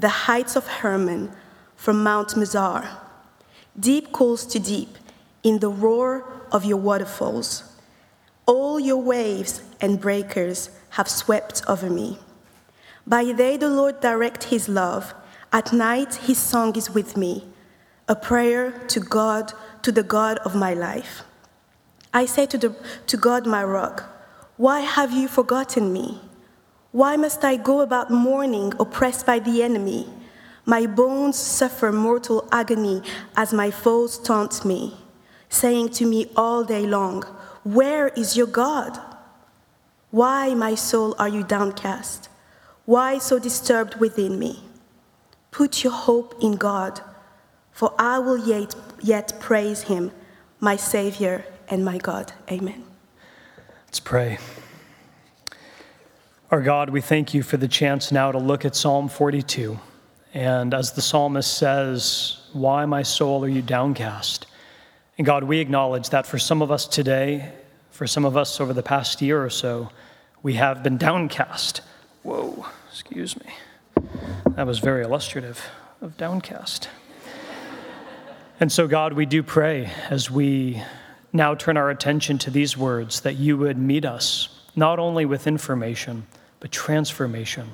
the heights of Hermon, from Mount Mizar. Deep calls to deep in the roar of your waterfalls. All your waves and breakers have swept over me. By day the Lord direct his love, at night his song is with me, a prayer to God, to the God of my life. I say to, the, to God, my rock, why have you forgotten me? Why must I go about mourning, oppressed by the enemy? My bones suffer mortal agony as my foes taunt me, saying to me all day long, Where is your God? Why, my soul, are you downcast? Why so disturbed within me? Put your hope in God, for I will yet, yet praise him, my Savior and my God. Amen. Let's pray. Our God, we thank you for the chance now to look at Psalm 42. And as the psalmist says, Why, my soul, are you downcast? And God, we acknowledge that for some of us today, for some of us over the past year or so, we have been downcast. Whoa, excuse me. That was very illustrative of downcast. and so, God, we do pray as we now turn our attention to these words that you would meet us not only with information, but transformation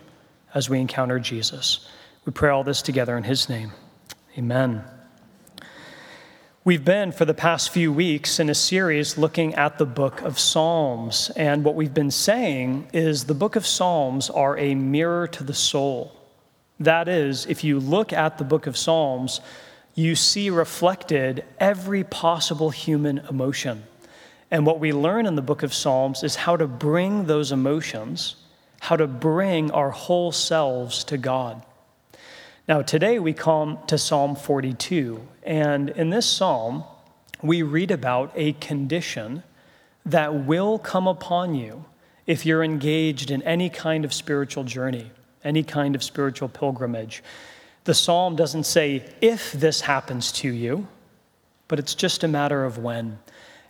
as we encounter Jesus. We pray all this together in his name. Amen. We've been for the past few weeks in a series looking at the book of Psalms. And what we've been saying is the book of Psalms are a mirror to the soul. That is, if you look at the book of Psalms, you see reflected every possible human emotion. And what we learn in the book of Psalms is how to bring those emotions, how to bring our whole selves to God. Now, today we come to Psalm 42. And in this psalm, we read about a condition that will come upon you if you're engaged in any kind of spiritual journey, any kind of spiritual pilgrimage. The psalm doesn't say if this happens to you, but it's just a matter of when.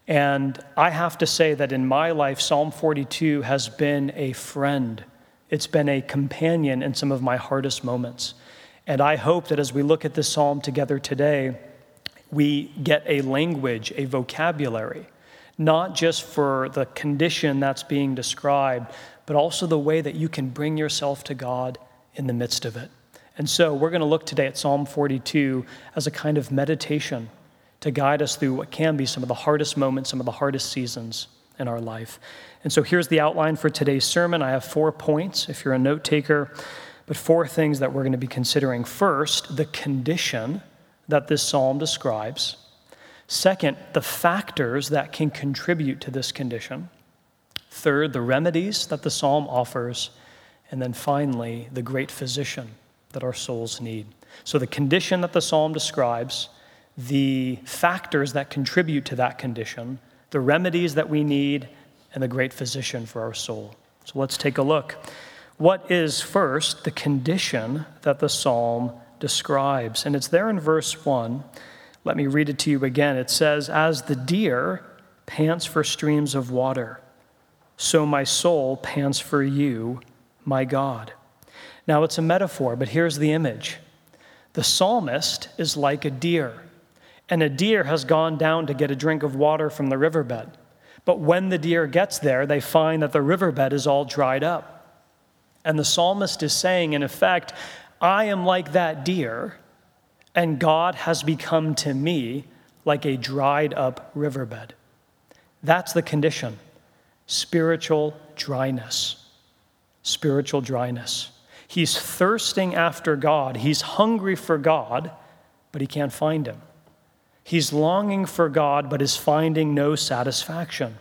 And I have to say that in my life, Psalm 42 has been a friend. It's been a companion in some of my hardest moments. And I hope that as we look at this psalm together today, we get a language, a vocabulary, not just for the condition that's being described, but also the way that you can bring yourself to God in the midst of it. And so we're going to look today at Psalm 42 as a kind of meditation to guide us through what can be some of the hardest moments, some of the hardest seasons in our life. And so here's the outline for today's sermon. I have four points if you're a note taker, but four things that we're going to be considering. First, the condition that this psalm describes. Second, the factors that can contribute to this condition. Third, the remedies that the psalm offers. And then finally, the great physician that our souls need. So, the condition that the psalm describes, the factors that contribute to that condition, the remedies that we need, and the great physician for our soul. So, let's take a look. What is first the condition that the psalm describes? And it's there in verse 1. Let me read it to you again. It says, As the deer pants for streams of water, so my soul pants for you, my God. Now, it's a metaphor, but here's the image the psalmist is like a deer, and a deer has gone down to get a drink of water from the riverbed. But when the deer gets there, they find that the riverbed is all dried up. And the psalmist is saying, in effect, I am like that deer, and God has become to me like a dried up riverbed. That's the condition spiritual dryness. Spiritual dryness. He's thirsting after God, he's hungry for God, but he can't find him. He's longing for God, but is finding no satisfaction.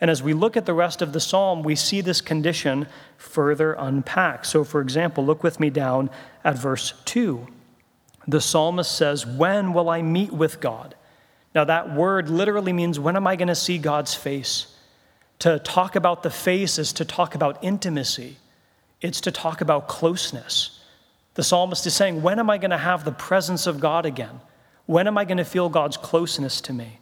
And as we look at the rest of the psalm, we see this condition further unpacked. So, for example, look with me down at verse 2. The psalmist says, When will I meet with God? Now, that word literally means, When am I going to see God's face? To talk about the face is to talk about intimacy, it's to talk about closeness. The psalmist is saying, When am I going to have the presence of God again? When am I going to feel God's closeness to me?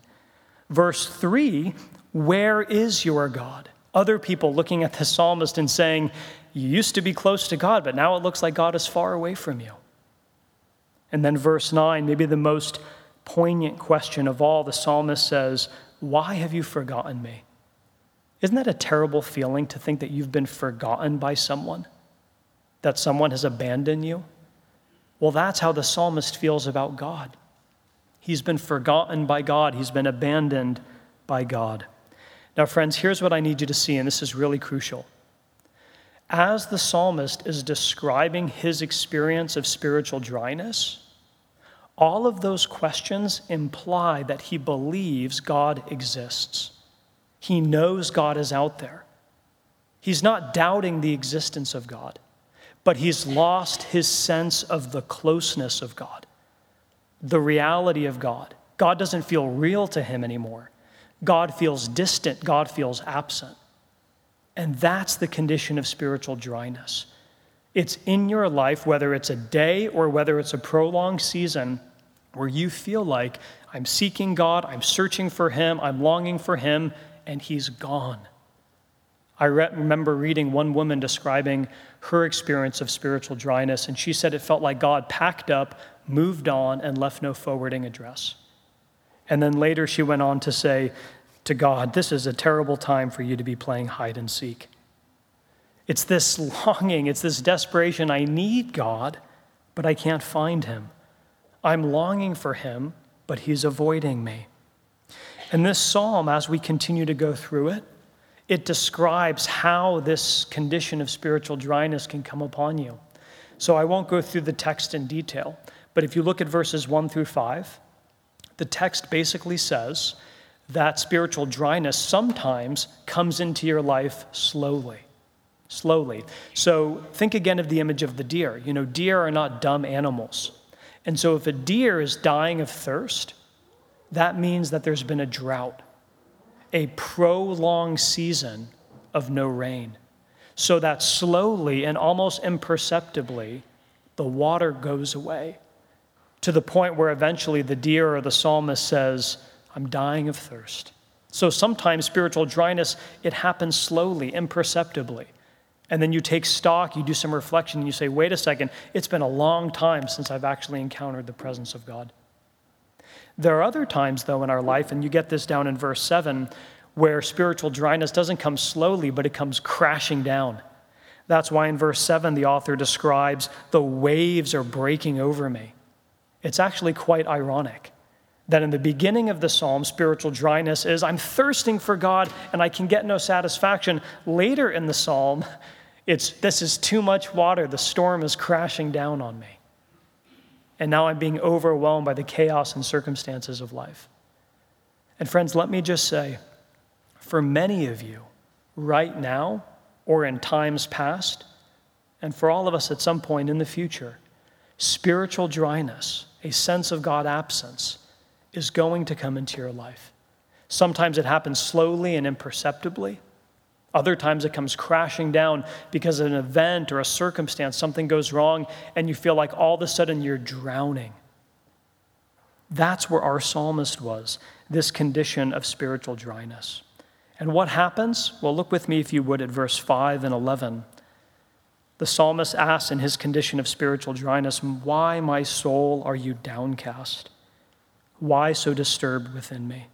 Verse 3 where is your God? Other people looking at the psalmist and saying, You used to be close to God, but now it looks like God is far away from you. And then verse 9, maybe the most poignant question of all, the psalmist says, Why have you forgotten me? Isn't that a terrible feeling to think that you've been forgotten by someone? That someone has abandoned you? Well, that's how the psalmist feels about God. He's been forgotten by God, he's been abandoned by God. Now, friends, here's what I need you to see, and this is really crucial. As the psalmist is describing his experience of spiritual dryness, all of those questions imply that he believes God exists. He knows God is out there. He's not doubting the existence of God, but he's lost his sense of the closeness of God, the reality of God. God doesn't feel real to him anymore. God feels distant, God feels absent. And that's the condition of spiritual dryness. It's in your life, whether it's a day or whether it's a prolonged season, where you feel like I'm seeking God, I'm searching for Him, I'm longing for Him, and He's gone. I re- remember reading one woman describing her experience of spiritual dryness, and she said it felt like God packed up, moved on, and left no forwarding address. And then later she went on to say to God, This is a terrible time for you to be playing hide and seek. It's this longing, it's this desperation. I need God, but I can't find him. I'm longing for him, but he's avoiding me. And this psalm, as we continue to go through it, it describes how this condition of spiritual dryness can come upon you. So I won't go through the text in detail, but if you look at verses 1 through 5, the text basically says that spiritual dryness sometimes comes into your life slowly. Slowly. So think again of the image of the deer. You know, deer are not dumb animals. And so if a deer is dying of thirst, that means that there's been a drought, a prolonged season of no rain. So that slowly and almost imperceptibly, the water goes away to the point where eventually the deer or the psalmist says, I'm dying of thirst. So sometimes spiritual dryness, it happens slowly, imperceptibly. And then you take stock, you do some reflection, and you say, wait a second, it's been a long time since I've actually encountered the presence of God. There are other times, though, in our life, and you get this down in verse 7, where spiritual dryness doesn't come slowly, but it comes crashing down. That's why in verse 7, the author describes the waves are breaking over me. It's actually quite ironic that in the beginning of the psalm, spiritual dryness is I'm thirsting for God and I can get no satisfaction. Later in the psalm, it's this is too much water, the storm is crashing down on me. And now I'm being overwhelmed by the chaos and circumstances of life. And friends, let me just say for many of you, right now or in times past, and for all of us at some point in the future, spiritual dryness a sense of God absence is going to come into your life. Sometimes it happens slowly and imperceptibly. Other times it comes crashing down because of an event or a circumstance, something goes wrong, and you feel like all of a sudden you're drowning. That's where our psalmist was, this condition of spiritual dryness. And what happens? Well, look with me, if you would, at verse 5 and 11. The psalmist asks in his condition of spiritual dryness, Why, my soul, are you downcast? Why so disturbed within me?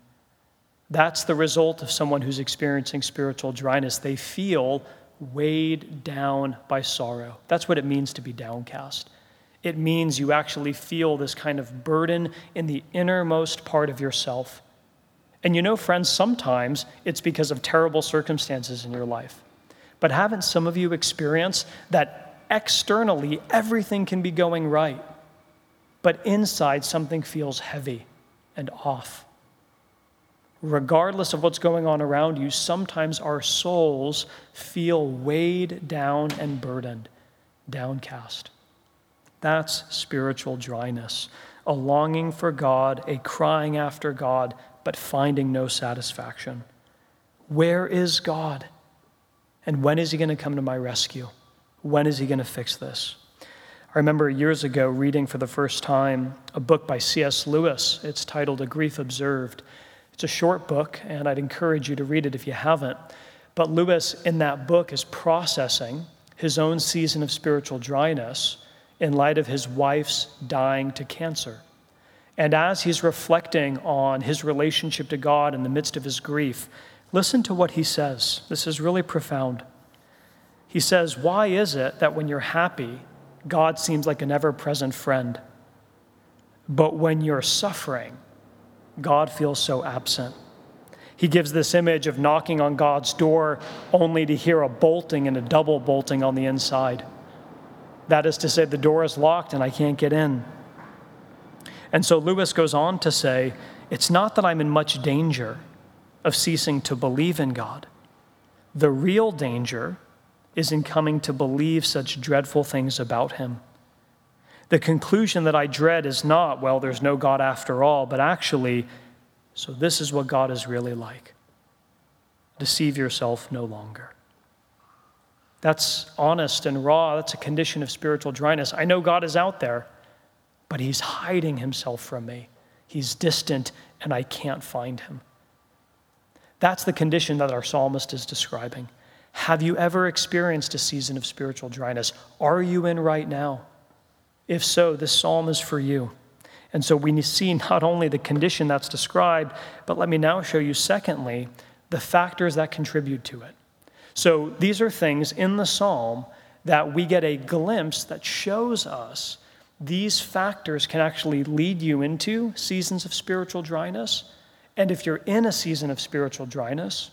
That's the result of someone who's experiencing spiritual dryness. They feel weighed down by sorrow. That's what it means to be downcast. It means you actually feel this kind of burden in the innermost part of yourself. And you know, friends, sometimes it's because of terrible circumstances in your life. But haven't some of you experienced that externally everything can be going right, but inside something feels heavy and off? Regardless of what's going on around you, sometimes our souls feel weighed down and burdened, downcast. That's spiritual dryness, a longing for God, a crying after God, but finding no satisfaction. Where is God? And when is He going to come to my rescue? When is He going to fix this? I remember years ago reading for the first time a book by C.S. Lewis. It's titled A Grief Observed. It's a short book, and I'd encourage you to read it if you haven't. But Lewis, in that book, is processing his own season of spiritual dryness in light of his wife's dying to cancer. And as he's reflecting on his relationship to God in the midst of his grief, listen to what he says. This is really profound. He says, Why is it that when you're happy, God seems like an ever present friend? But when you're suffering, God feels so absent. He gives this image of knocking on God's door only to hear a bolting and a double bolting on the inside. That is to say, the door is locked and I can't get in. And so Lewis goes on to say, It's not that I'm in much danger of ceasing to believe in God. The real danger is in coming to believe such dreadful things about Him. The conclusion that I dread is not, well, there's no God after all, but actually, so this is what God is really like. Deceive yourself no longer. That's honest and raw. That's a condition of spiritual dryness. I know God is out there, but He's hiding Himself from me. He's distant, and I can't find Him. That's the condition that our psalmist is describing. Have you ever experienced a season of spiritual dryness? Are you in right now? If so, this psalm is for you. And so we see not only the condition that's described, but let me now show you, secondly, the factors that contribute to it. So these are things in the psalm that we get a glimpse that shows us these factors can actually lead you into seasons of spiritual dryness. And if you're in a season of spiritual dryness,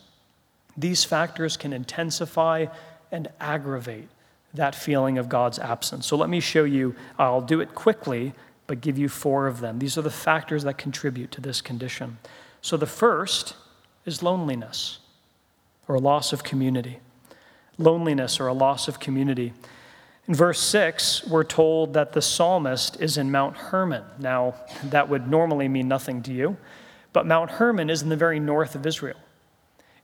these factors can intensify and aggravate that feeling of God's absence. So let me show you, I'll do it quickly, but give you four of them. These are the factors that contribute to this condition. So the first is loneliness or loss of community. Loneliness or a loss of community. In verse 6, we're told that the psalmist is in Mount Hermon. Now, that would normally mean nothing to you, but Mount Hermon is in the very north of Israel.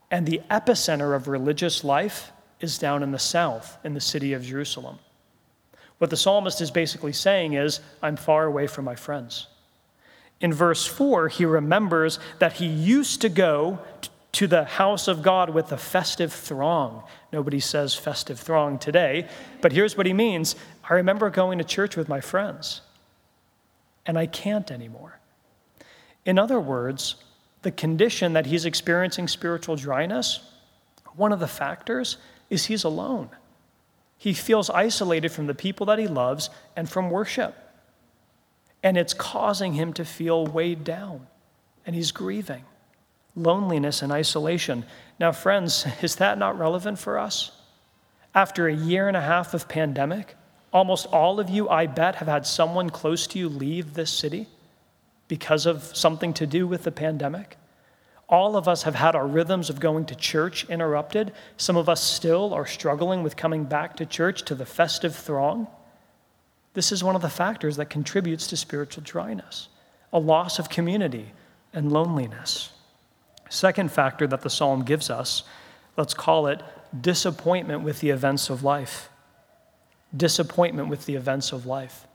And the epicenter of religious life is down in the south, in the city of Jerusalem. What the psalmist is basically saying is, I'm far away from my friends. In verse 4, he remembers that he used to go to the house of God with a festive throng. Nobody says festive throng today, but here's what he means I remember going to church with my friends, and I can't anymore. In other words, the condition that he's experiencing spiritual dryness, one of the factors is he's alone. He feels isolated from the people that he loves and from worship. And it's causing him to feel weighed down, and he's grieving. Loneliness and isolation. Now, friends, is that not relevant for us? After a year and a half of pandemic, almost all of you, I bet, have had someone close to you leave this city because of something to do with the pandemic. All of us have had our rhythms of going to church interrupted. Some of us still are struggling with coming back to church to the festive throng. This is one of the factors that contributes to spiritual dryness a loss of community and loneliness. Second factor that the psalm gives us, let's call it disappointment with the events of life. Disappointment with the events of life.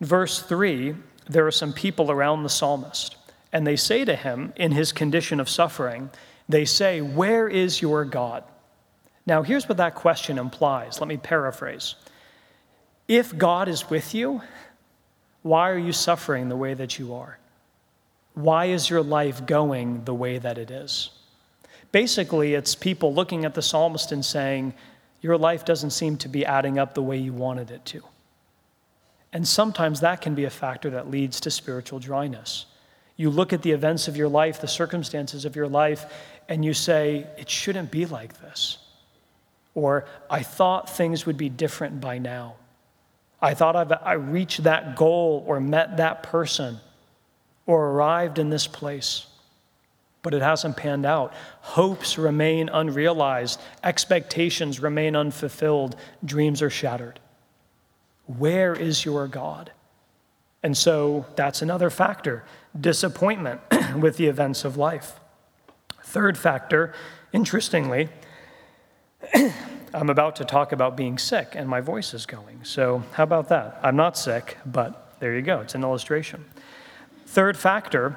In verse 3, there are some people around the psalmist. And they say to him, in his condition of suffering, they say, Where is your God? Now, here's what that question implies. Let me paraphrase. If God is with you, why are you suffering the way that you are? Why is your life going the way that it is? Basically, it's people looking at the psalmist and saying, Your life doesn't seem to be adding up the way you wanted it to. And sometimes that can be a factor that leads to spiritual dryness. You look at the events of your life, the circumstances of your life, and you say, it shouldn't be like this. Or, I thought things would be different by now. I thought I've, I reached that goal or met that person or arrived in this place, but it hasn't panned out. Hopes remain unrealized, expectations remain unfulfilled, dreams are shattered. Where is your God? And so that's another factor disappointment with the events of life. Third factor, interestingly, I'm about to talk about being sick and my voice is going. So, how about that? I'm not sick, but there you go. It's an illustration. Third factor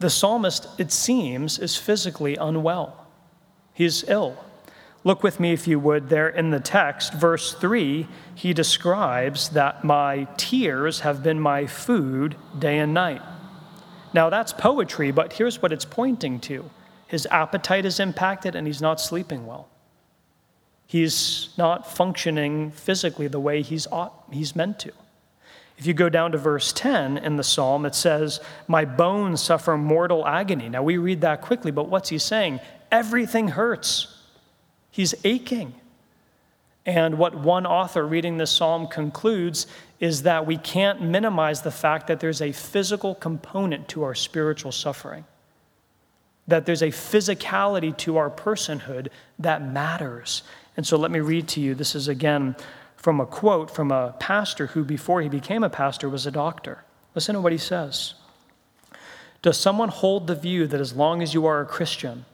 the psalmist, it seems, is physically unwell. He's ill. Look with me, if you would, there in the text, verse 3, he describes that my tears have been my food day and night. Now, that's poetry, but here's what it's pointing to his appetite is impacted and he's not sleeping well. He's not functioning physically the way he's, ought, he's meant to. If you go down to verse 10 in the psalm, it says, My bones suffer mortal agony. Now we read that quickly, but what's he saying? Everything hurts. He's aching. And what one author reading this psalm concludes is that we can't minimize the fact that there's a physical component to our spiritual suffering, that there's a physicality to our personhood that matters. And so let me read to you. This is again from a quote from a pastor who, before he became a pastor, was a doctor. Listen to what he says. Does someone hold the view that as long as you are a Christian,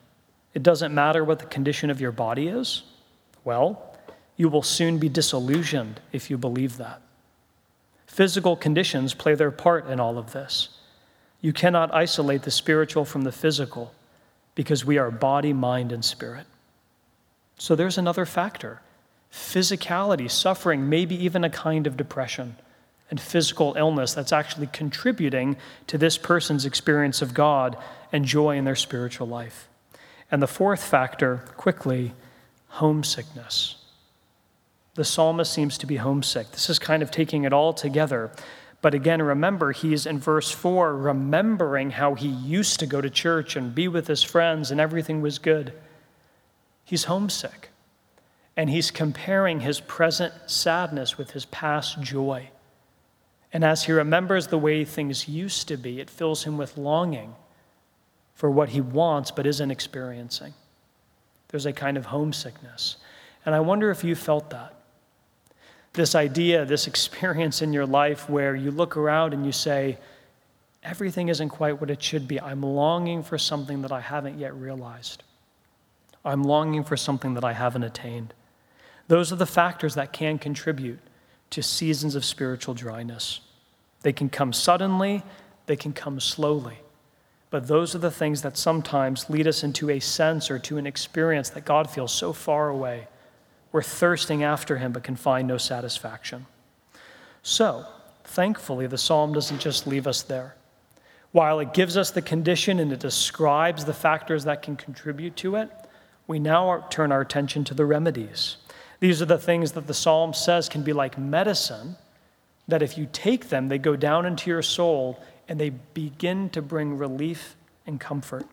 it doesn't matter what the condition of your body is? Well, you will soon be disillusioned if you believe that. Physical conditions play their part in all of this. You cannot isolate the spiritual from the physical because we are body, mind, and spirit. So there's another factor physicality, suffering, maybe even a kind of depression and physical illness that's actually contributing to this person's experience of God and joy in their spiritual life. And the fourth factor, quickly, homesickness. The psalmist seems to be homesick. This is kind of taking it all together. But again, remember, he's in verse 4 remembering how he used to go to church and be with his friends and everything was good. He's homesick. And he's comparing his present sadness with his past joy. And as he remembers the way things used to be, it fills him with longing for what he wants but isn't experiencing. There's a kind of homesickness. And I wonder if you felt that. This idea, this experience in your life where you look around and you say, everything isn't quite what it should be. I'm longing for something that I haven't yet realized. I'm longing for something that I haven't attained. Those are the factors that can contribute to seasons of spiritual dryness. They can come suddenly, they can come slowly. But those are the things that sometimes lead us into a sense or to an experience that God feels so far away. We're thirsting after Him but can find no satisfaction. So, thankfully, the psalm doesn't just leave us there. While it gives us the condition and it describes the factors that can contribute to it, we now turn our attention to the remedies. These are the things that the psalm says can be like medicine, that if you take them, they go down into your soul and they begin to bring relief and comfort.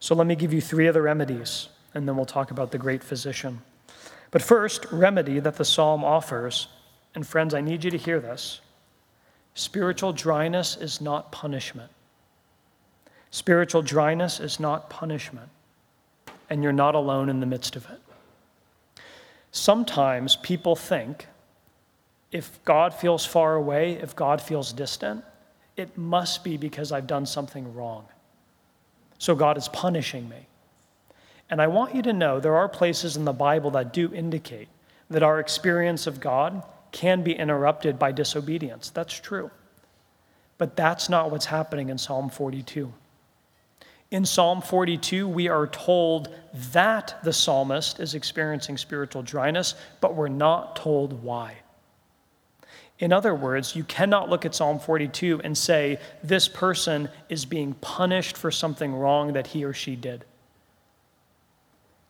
So let me give you three other remedies, and then we'll talk about the great physician. But first, remedy that the psalm offers, and friends, I need you to hear this spiritual dryness is not punishment. Spiritual dryness is not punishment and you're not alone in the midst of it. Sometimes people think if God feels far away, if God feels distant, it must be because I've done something wrong. So God is punishing me. And I want you to know there are places in the Bible that do indicate that our experience of God can be interrupted by disobedience. That's true. But that's not what's happening in Psalm 42. In Psalm 42, we are told that the psalmist is experiencing spiritual dryness, but we're not told why. In other words, you cannot look at Psalm 42 and say, this person is being punished for something wrong that he or she did.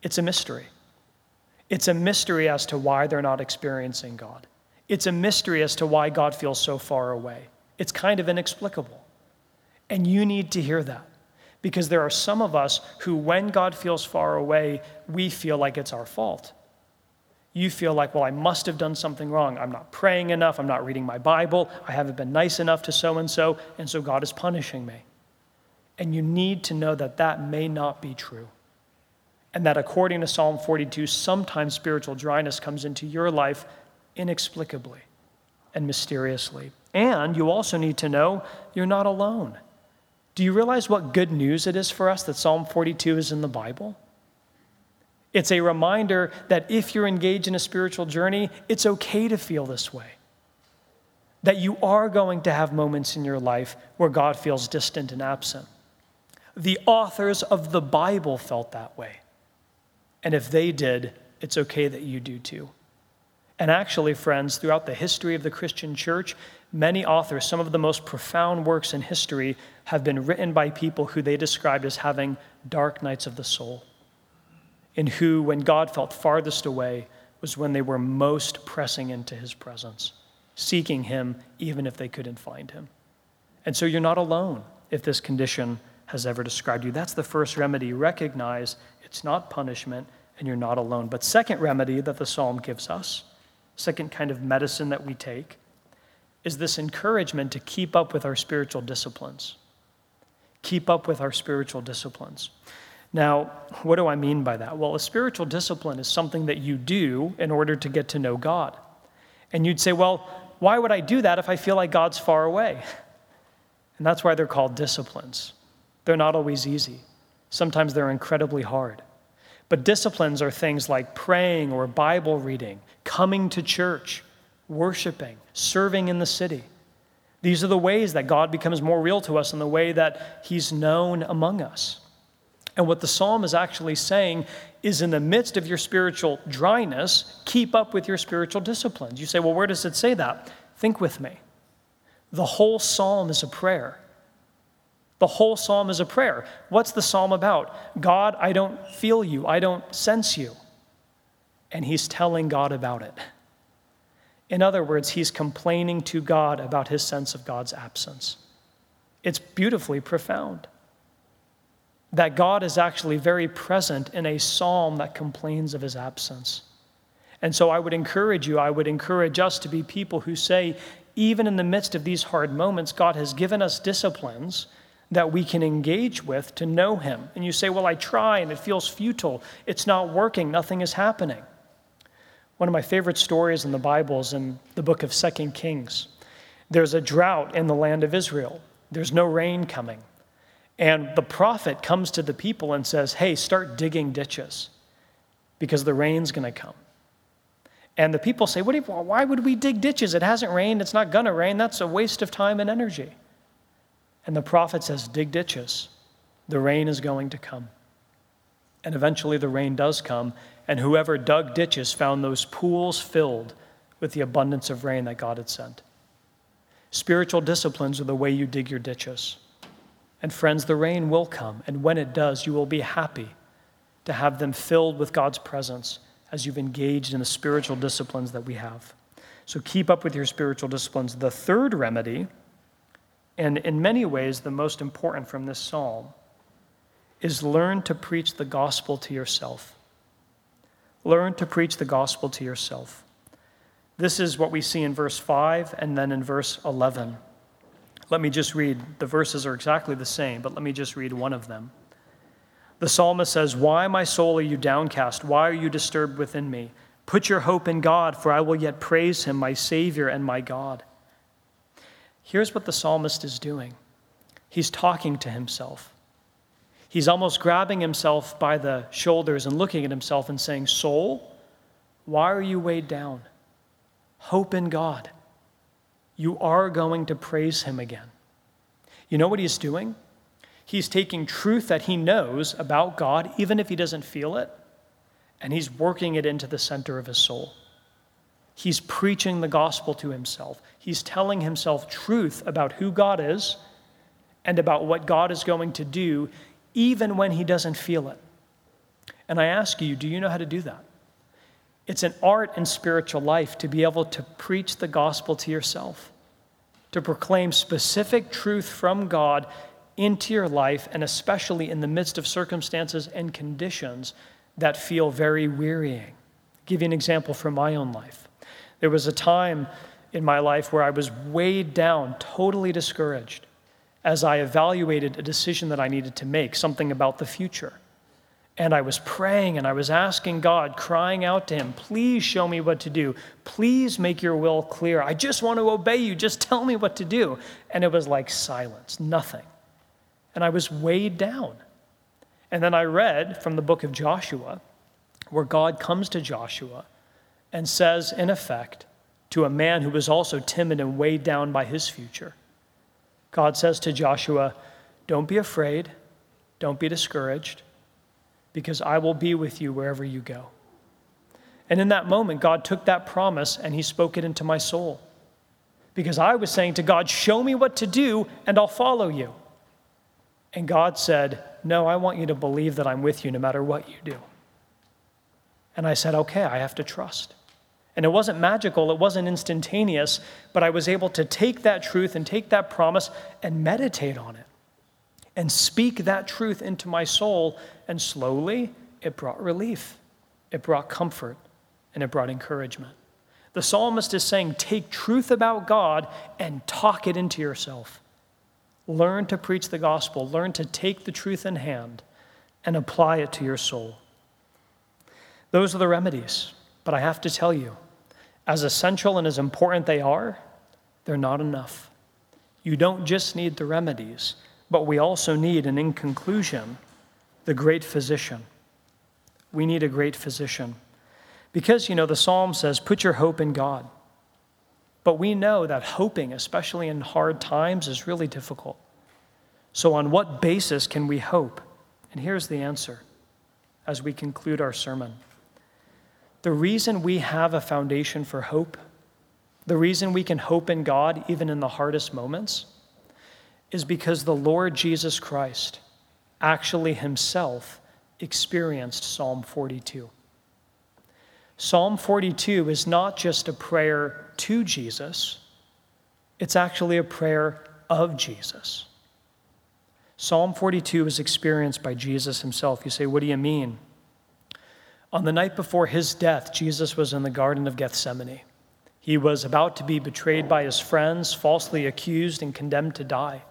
It's a mystery. It's a mystery as to why they're not experiencing God. It's a mystery as to why God feels so far away. It's kind of inexplicable. And you need to hear that because there are some of us who, when God feels far away, we feel like it's our fault. You feel like, well, I must have done something wrong. I'm not praying enough. I'm not reading my Bible. I haven't been nice enough to so and so. And so God is punishing me. And you need to know that that may not be true. And that according to Psalm 42, sometimes spiritual dryness comes into your life inexplicably and mysteriously. And you also need to know you're not alone. Do you realize what good news it is for us that Psalm 42 is in the Bible? It's a reminder that if you're engaged in a spiritual journey, it's okay to feel this way. That you are going to have moments in your life where God feels distant and absent. The authors of the Bible felt that way. And if they did, it's okay that you do too. And actually, friends, throughout the history of the Christian church, many authors, some of the most profound works in history, have been written by people who they described as having dark nights of the soul, in who, when God felt farthest away, was when they were most pressing into his presence, seeking him even if they couldn't find him. And so you're not alone if this condition has ever described you. That's the first remedy. Recognize it's not punishment and you're not alone. But second remedy that the psalm gives us second kind of medicine that we take, is this encouragement to keep up with our spiritual disciplines. Keep up with our spiritual disciplines. Now, what do I mean by that? Well, a spiritual discipline is something that you do in order to get to know God. And you'd say, well, why would I do that if I feel like God's far away? And that's why they're called disciplines. They're not always easy, sometimes they're incredibly hard. But disciplines are things like praying or Bible reading, coming to church, worshiping, serving in the city. These are the ways that God becomes more real to us and the way that He's known among us. And what the psalm is actually saying is in the midst of your spiritual dryness, keep up with your spiritual disciplines. You say, well, where does it say that? Think with me. The whole psalm is a prayer. The whole psalm is a prayer. What's the psalm about? God, I don't feel you, I don't sense you. And he's telling God about it. In other words, he's complaining to God about his sense of God's absence. It's beautifully profound that God is actually very present in a psalm that complains of his absence. And so I would encourage you, I would encourage us to be people who say, even in the midst of these hard moments, God has given us disciplines that we can engage with to know Him. And you say, Well, I try and it feels futile. It's not working. Nothing is happening. One of my favorite stories in the Bible is in the book of Second Kings. There's a drought in the land of Israel, there's no rain coming. And the prophet comes to the people and says, Hey, start digging ditches because the rain's going to come. And the people say, what you, Why would we dig ditches? It hasn't rained. It's not going to rain. That's a waste of time and energy. And the prophet says, Dig ditches. The rain is going to come. And eventually the rain does come, and whoever dug ditches found those pools filled with the abundance of rain that God had sent. Spiritual disciplines are the way you dig your ditches. And friends, the rain will come, and when it does, you will be happy to have them filled with God's presence as you've engaged in the spiritual disciplines that we have. So keep up with your spiritual disciplines. The third remedy and in many ways, the most important from this psalm is learn to preach the gospel to yourself. Learn to preach the gospel to yourself. This is what we see in verse 5 and then in verse 11. Let me just read. The verses are exactly the same, but let me just read one of them. The psalmist says, Why, my soul, are you downcast? Why are you disturbed within me? Put your hope in God, for I will yet praise him, my Savior and my God. Here's what the psalmist is doing he's talking to himself. He's almost grabbing himself by the shoulders and looking at himself and saying, Soul, why are you weighed down? Hope in God. You are going to praise him again. You know what he's doing? He's taking truth that he knows about God, even if he doesn't feel it, and he's working it into the center of his soul. He's preaching the gospel to himself. He's telling himself truth about who God is and about what God is going to do, even when he doesn't feel it. And I ask you, do you know how to do that? It's an art in spiritual life to be able to preach the gospel to yourself, to proclaim specific truth from God into your life, and especially in the midst of circumstances and conditions that feel very wearying. I'll give you an example from my own life. There was a time in my life where I was weighed down, totally discouraged, as I evaluated a decision that I needed to make, something about the future. And I was praying and I was asking God, crying out to Him, please show me what to do. Please make your will clear. I just want to obey you. Just tell me what to do. And it was like silence, nothing. And I was weighed down. And then I read from the book of Joshua, where God comes to Joshua and says, in effect, to a man who was also timid and weighed down by his future, God says to Joshua, Don't be afraid, don't be discouraged because I will be with you wherever you go. And in that moment, God took that promise and He spoke it into my soul. Because I was saying to God, Show me what to do and I'll follow you. And God said, No, I want you to believe that I'm with you no matter what you do. And I said, Okay, I have to trust. And it wasn't magical, it wasn't instantaneous, but I was able to take that truth and take that promise and meditate on it and speak that truth into my soul. And slowly, it brought relief, it brought comfort, and it brought encouragement. The psalmist is saying, take truth about God and talk it into yourself. Learn to preach the gospel, learn to take the truth in hand and apply it to your soul. Those are the remedies. But I have to tell you, as essential and as important they are, they're not enough. You don't just need the remedies, but we also need, and in conclusion, the great physician. We need a great physician. Because, you know, the psalm says, put your hope in God. But we know that hoping, especially in hard times, is really difficult. So, on what basis can we hope? And here's the answer as we conclude our sermon. The reason we have a foundation for hope, the reason we can hope in God even in the hardest moments, is because the Lord Jesus Christ actually himself experienced Psalm 42. Psalm 42 is not just a prayer to Jesus, it's actually a prayer of Jesus. Psalm 42 is experienced by Jesus himself. You say, What do you mean? On the night before his death, Jesus was in the Garden of Gethsemane. He was about to be betrayed by his friends, falsely accused, and condemned to die.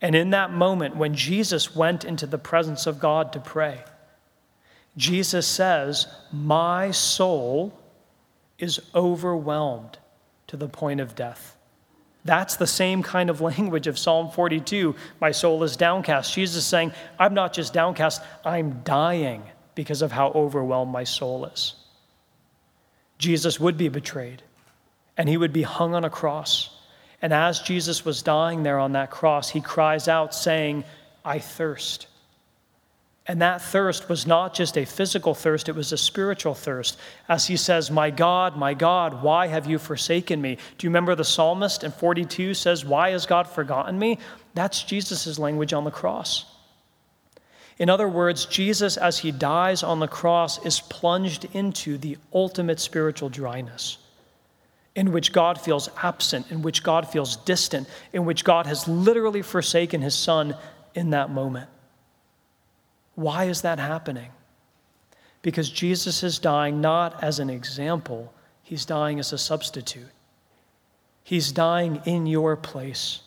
And in that moment, when Jesus went into the presence of God to pray, Jesus says, My soul is overwhelmed to the point of death. That's the same kind of language of Psalm 42. My soul is downcast. Jesus is saying, I'm not just downcast, I'm dying because of how overwhelmed my soul is. Jesus would be betrayed, and he would be hung on a cross. And as Jesus was dying there on that cross, he cries out, saying, I thirst. And that thirst was not just a physical thirst, it was a spiritual thirst. As he says, My God, my God, why have you forsaken me? Do you remember the psalmist in 42 says, Why has God forgotten me? That's Jesus' language on the cross. In other words, Jesus, as he dies on the cross, is plunged into the ultimate spiritual dryness in which God feels absent, in which God feels distant, in which God has literally forsaken his son in that moment. Why is that happening? Because Jesus is dying not as an example, he's dying as a substitute. He's dying in your place,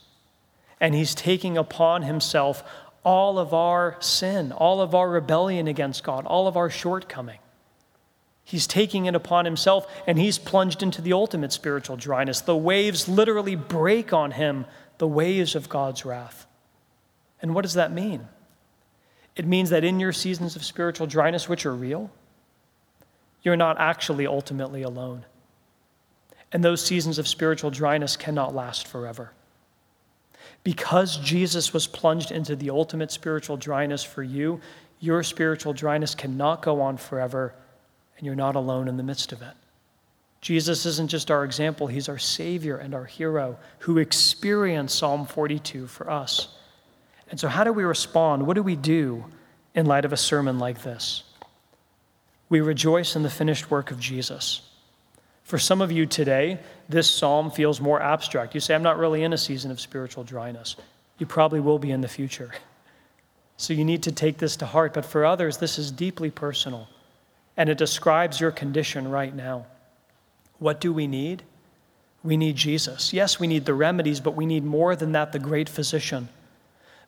and he's taking upon himself all of our sin, all of our rebellion against God, all of our shortcoming. He's taking it upon himself and he's plunged into the ultimate spiritual dryness. The waves literally break on him, the waves of God's wrath. And what does that mean? It means that in your seasons of spiritual dryness, which are real, you're not actually ultimately alone. And those seasons of spiritual dryness cannot last forever. Because Jesus was plunged into the ultimate spiritual dryness for you, your spiritual dryness cannot go on forever and you're not alone in the midst of it. Jesus isn't just our example, he's our Savior and our hero who experienced Psalm 42 for us. And so, how do we respond? What do we do in light of a sermon like this? We rejoice in the finished work of Jesus. For some of you today, this psalm feels more abstract. You say, I'm not really in a season of spiritual dryness. You probably will be in the future. So you need to take this to heart. But for others, this is deeply personal, and it describes your condition right now. What do we need? We need Jesus. Yes, we need the remedies, but we need more than that the great physician,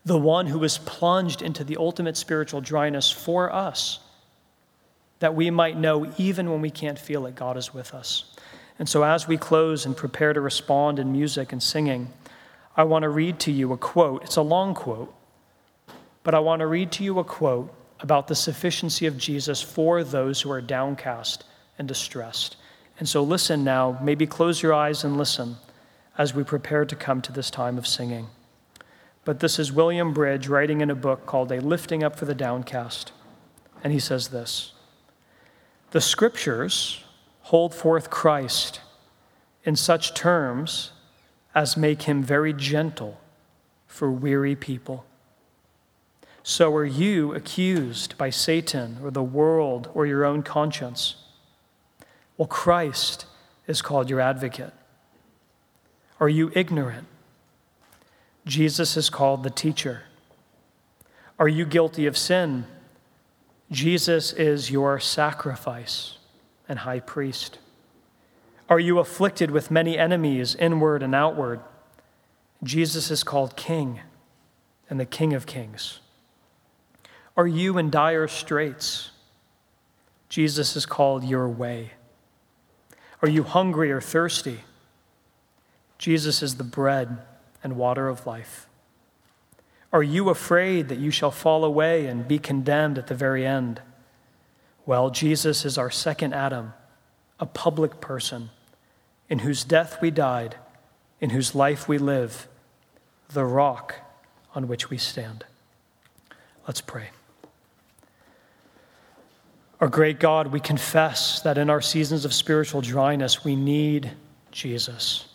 the one who was plunged into the ultimate spiritual dryness for us, that we might know even when we can't feel it, God is with us. And so, as we close and prepare to respond in music and singing, I want to read to you a quote. It's a long quote, but I want to read to you a quote about the sufficiency of Jesus for those who are downcast and distressed. And so, listen now, maybe close your eyes and listen as we prepare to come to this time of singing. But this is William Bridge writing in a book called A Lifting Up for the Downcast. And he says this The scriptures hold forth Christ in such terms as make him very gentle for weary people. So are you accused by Satan or the world or your own conscience? Well, Christ is called your advocate. Are you ignorant? Jesus is called the teacher. Are you guilty of sin? Jesus is your sacrifice and high priest. Are you afflicted with many enemies, inward and outward? Jesus is called King and the King of Kings. Are you in dire straits? Jesus is called your way. Are you hungry or thirsty? Jesus is the bread and water of life. Are you afraid that you shall fall away and be condemned at the very end? Well, Jesus is our second Adam, a public person in whose death we died, in whose life we live, the rock on which we stand. Let's pray. Our great God, we confess that in our seasons of spiritual dryness, we need Jesus.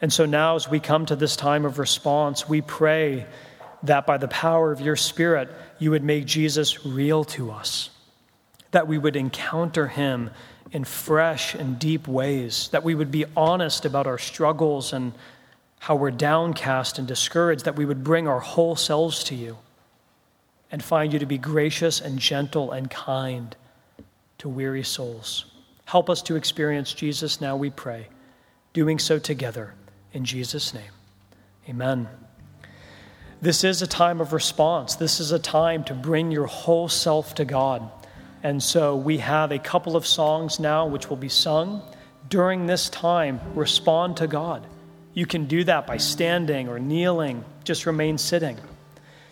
And so now, as we come to this time of response, we pray that by the power of your Spirit, you would make Jesus real to us, that we would encounter him in fresh and deep ways, that we would be honest about our struggles and how we're downcast and discouraged, that we would bring our whole selves to you and find you to be gracious and gentle and kind to weary souls. Help us to experience Jesus now, we pray, doing so together in Jesus' name. Amen. This is a time of response. This is a time to bring your whole self to God. And so we have a couple of songs now which will be sung. During this time, respond to God. You can do that by standing or kneeling, just remain sitting.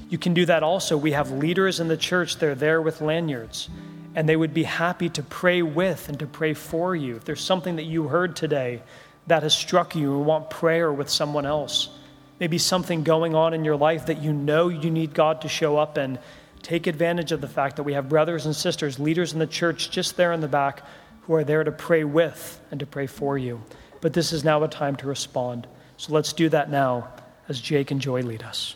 You can do that also. We have leaders in the church, they're there with lanyards, and they would be happy to pray with and to pray for you. If there's something that you heard today that has struck you and want prayer with someone else, maybe something going on in your life that you know you need God to show up and take advantage of the fact that we have brothers and sisters, leaders in the church just there in the back who are there to pray with and to pray for you. But this is now a time to respond. So let's do that now as Jake and Joy lead us.